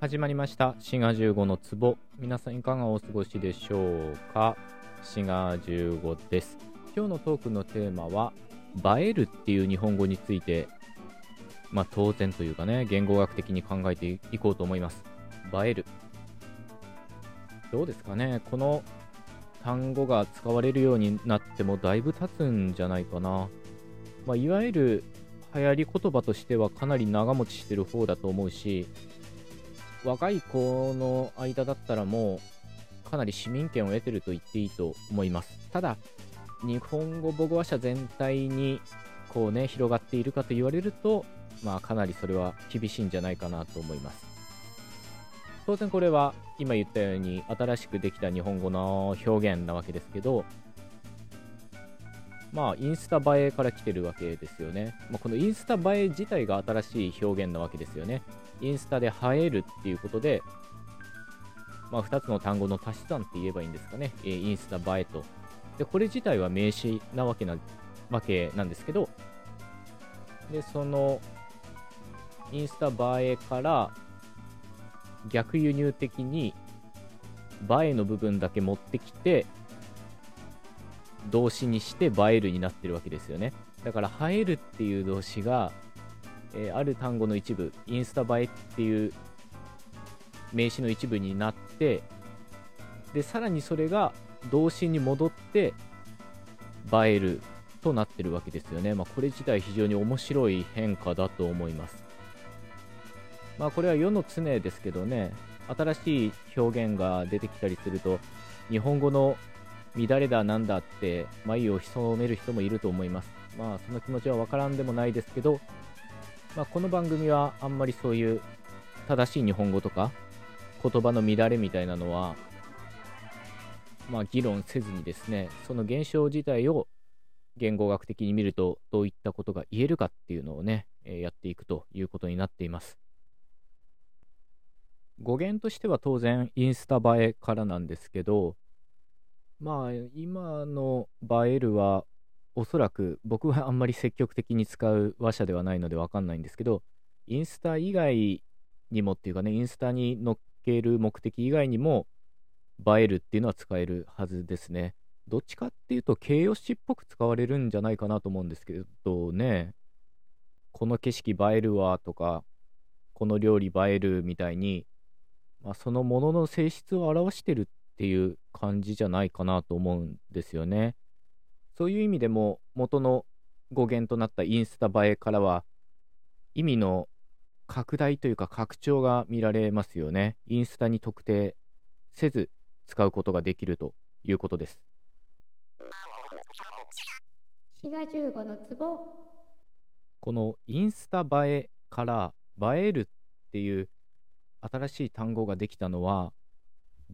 始まりました。滋賀15の壺。皆さんいかがお過ごしでしょうか？滋賀15です。今日のトークのテーマは映えるっていう日本語について。まあ当然というかね言語学的に考えていこうと思います。映える。どうですかね？この単語が使われるようになってもだいぶ経つんじゃないかな、まあ、いわゆる流行り言葉としてはかなり長持ちしてる方だと思うし若い子の間だったらもうかなり市民権を得てると言っていいと思います。ただ日本語母語話者全体にこうね広がっているかと言われるとまあかなりそれは厳しいんじゃないかなと思います。当然これは今言ったように新しくできた日本語の表現なわけですけどまあインスタ映えから来てるわけですよね、まあ、このインスタ映え自体が新しい表現なわけですよね。インスタで映えるっていうことでまあ2つの単語の足し算って言えばいいんですかね、えインスタ映えと。でこれ自体は名詞なわけなわけなんですけどでそのインスタ映えから逆輸入的に映えの部分だけ持ってきて動詞にして映えるになってるわけですよね。だから映えるっていう動詞が、えー、ある単語の一部インスタ映えっていう名詞の一部になってでさらにそれが動詞に戻って映えるとなってるわけですよね、まあ、これ自体非常に面白い変化だと思います。まあこれは世の常ですけどね、新しい表現が出てきたりすると、日本語の乱れだなんだって眉を潜める人もいると思います。まあその気持ちはわからんでもないですけど、まあ、この番組はあんまりそういう正しい日本語とか言葉の乱れみたいなのは、まあ、議論せずにですね、その現象自体を言語学的に見るとどういったことが言えるかっていうのをね、えー、やっていくということになっています。語源としては当然インスタ映えからなんですけど、まあ今の映えるはおそらく僕はあんまり積極的に使う話者ではないのでわかんないんですけど、インスタ以外にもっていうかね、インスタに載っける目的以外にも映えるっていうのは使えるはずですね。どっちかっていうと形容詞っぽく使われるんじゃないかなと思うんですけどね、この景色映えるわとか、この料理映えるみたいにまあ、そのものの性質を表してるっていう感じじゃないかなと思うんですよね。そういう意味でも元の語源となったインスタ映えからは意味の拡大というか拡張が見られますよね。インスタに特定せず使うことができるということです。このインスタ映えから映えるっていう新しい単語ができたのは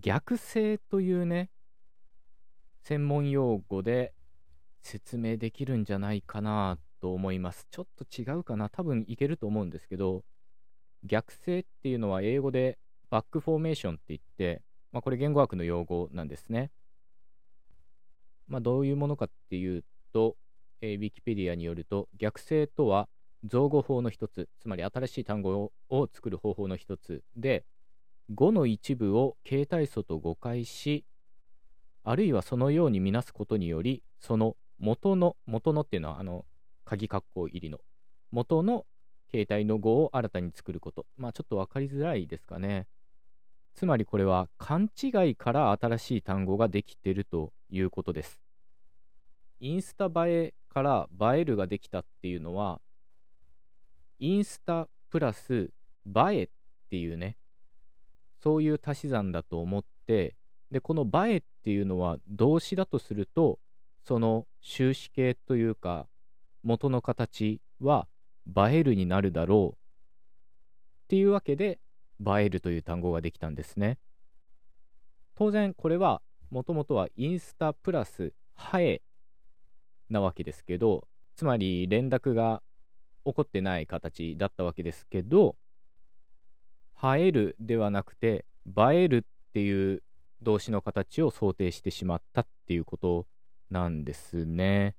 逆性というね専門用語で説明できるんじゃないかなと思います。ちょっと違うかな。多分いけると思うんですけど逆性っていうのは英語でバックフォーメーションって言って、まあ、これ言語学の用語なんですね。まあどういうものかっていうと、えー、ウィキペディアによると逆性とは造語法の一つ、つまり新しい単語を作る方法の一つで、語の一部を形態素と誤解し、あるいはそのように見なすことにより、その元の、元のっていうのは、あの、鍵括弧入りの、元の形態の語を新たに作ること。まあちょっと分かりづらいですかね。つまりこれは勘違いから新しい単語ができてるということです。インスタ映えから映えるができたっていうのは、インスタプラス映えっていうね、そういう足し算だと思って、で、この映えっていうのは動詞だとすると、その終止形というか、元の形は映えるになるだろうっていうわけで、映えるという単語ができたんですね。当然これはもともとはインスタプラスハエなわけですけど、つまり連絡が起こってない形だったわけですけど、映えるではなくて、映えるっていう動詞の形を想定してしまったっていうことなんですね。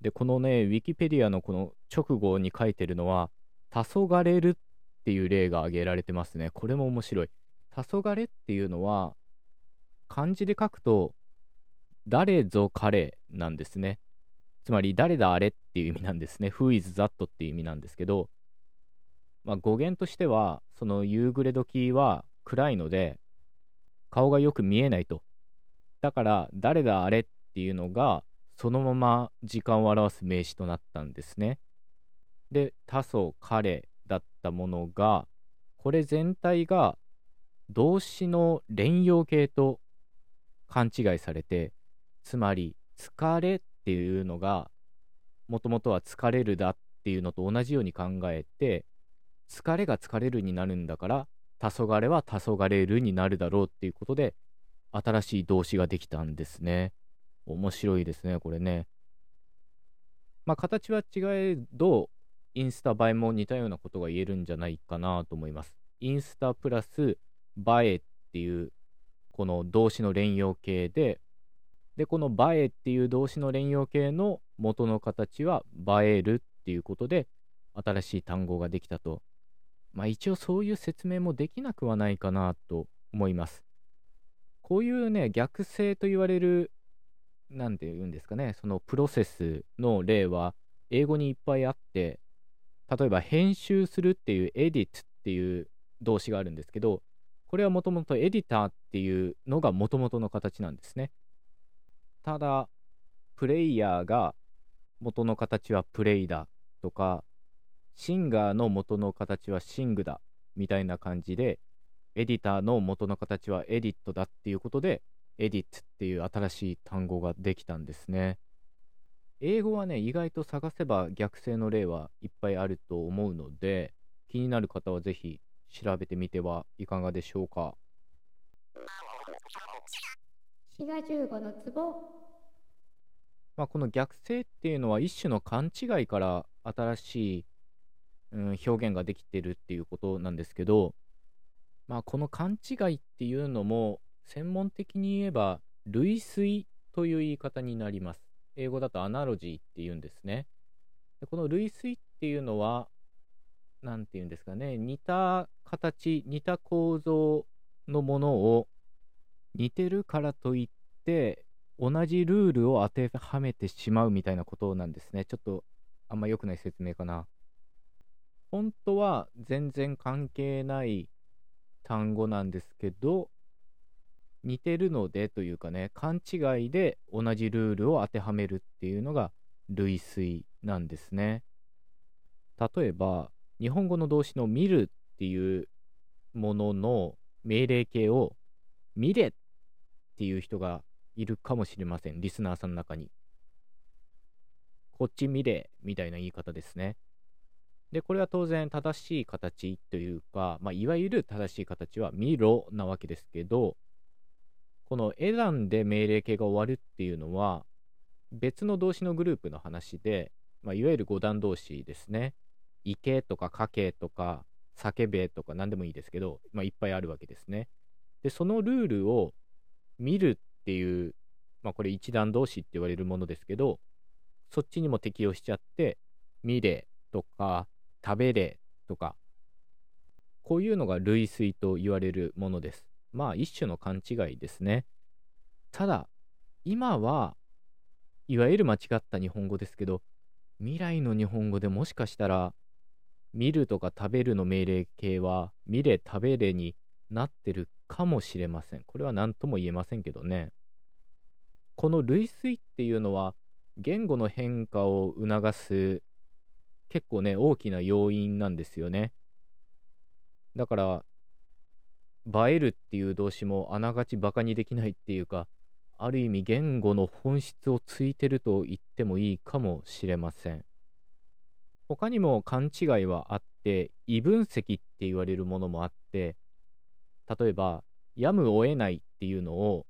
で、このね、ウィキペディアのこの直後に書いてるのは、黄昏るっっていう例が挙げられてますね。これも面白い。黄昏っていうのは、漢字で書くと、誰ぞ彼なんですね。つまり、誰だあれっていう意味なんですね。Who is that っていう意味なんですけど、まあ、語源としては、その夕暮れ時は暗いので、顔がよく見えないと。だから、誰だあれっていうのが、そのまま時間を表す名詞となったんですね。で、多祖彼だったものが、これ全体が動詞の連用形と勘違いされて、つまり、疲れっていうのが、もともとは疲れるだっていうのと同じように考えて、疲れが疲れるになるんだから、黄昏は黄昏るになるだろうっていうことで、新しい動詞ができたんですね。面白いですね、これね。まあ、形は違えど、インスタ映えも似たようなことが言えるんじゃないかなと思います。インスタプラス映えっていうこの動詞の連用形で、で、この映えっていう動詞の連用形の元の形は映えるっていうことで新しい単語ができたと。まあ一応そういう説明もできなくはないかなと思います。こういうね、逆性と言われる、なんて言うんですかね、そのプロセスの例は英語にいっぱいあって、例えば編集するっていうエディットっていう動詞があるんですけど、これはもともとエディターっていうのがもともとの形なんですね。ただ、プレイヤーが元の形はプレイだとか、シンガーの元の形はシングだみたいな感じで、エディターの元の形はエディットだっていうことで、エディットっていう新しい単語ができたんですね。英語はね、意外と探せば逆性の例はいっぱいあると思うので、気になる方はぜひ調べてみてはいかがでしょうか。滋賀15のツボまあ、この逆性っていうのは一種の勘違いから新しい、うん、表現ができてるっていうことなんですけど、まあ、この勘違いっていうのも専門的に言えば類推という言い方になります。英語だとアナロジーって言うんですね。でこの類推っていうのは、何て言うんですかね、似た形、似た構造のものを似てるからといって、同じルールを当てはめてしまうみたいなことなんですね。ちょっとあんま良くない説明かな。本当は全然関係ない単語なんですけど、似てるのでというかね、勘違いで同じルールを当てはめるっていうのが類推なんですね。例えば、日本語の動詞の見るっていうものの命令形を見れっていう人がいるかもしれません。リスナーさんの中に。こっち見れみたいな言い方ですね。で、これは当然正しい形というか、まあ、いわゆる正しい形は見ろなわけですけど、この選んで命令形が終わるっていうのは、別の動詞のグループの話で、まあ、いわゆる五段動詞ですね。行けとかかけとか叫べとか何でもいいですけど、まあ、いっぱいあるわけですね。で、そのルールを見るっていう、まあ、これ一段動詞って言われるものですけど、そっちにも適用しちゃって、見れとか食べれとか、こういうのが類推と言われるものです。まあ一種の勘違いですね。ただ、今はいわゆる間違った日本語ですけど、未来の日本語でもしかしたら、見るとか食べるの命令形は、見れ食べれになってるかもしれません。これは何とも言えませんけどね。この類推っていうのは、言語の変化を促す結構ね、大きな要因なんですよね。だから、映えるっていう動詞もあながちバカにできないっていうか、ある意味言語の本質をついてると言ってもいいかもしれません。他にも勘違いはあって、異分析って言われるものもあって、例えば、やむを得ないっていうのを、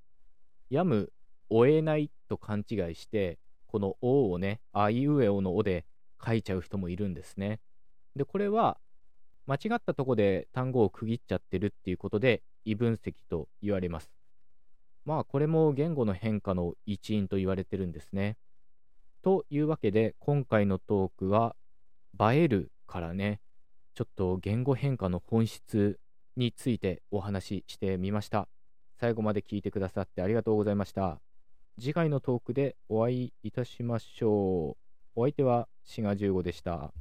やむを得ないと勘違いして、この「お」をね、あいうえおの「お」で書いちゃう人もいるんですね。で、これは間違ったとこで単語を区切っちゃってるっていうことで異分析と言われます。まあこれも言語の変化の一因と言われてるんですね。というわけで今回のトークは映えるからねちょっと言語変化の本質についてお話ししてみました。最後まで聞いてくださってありがとうございました。次回のトークでお会いいたしましょう。お相手は、滋賀15でした。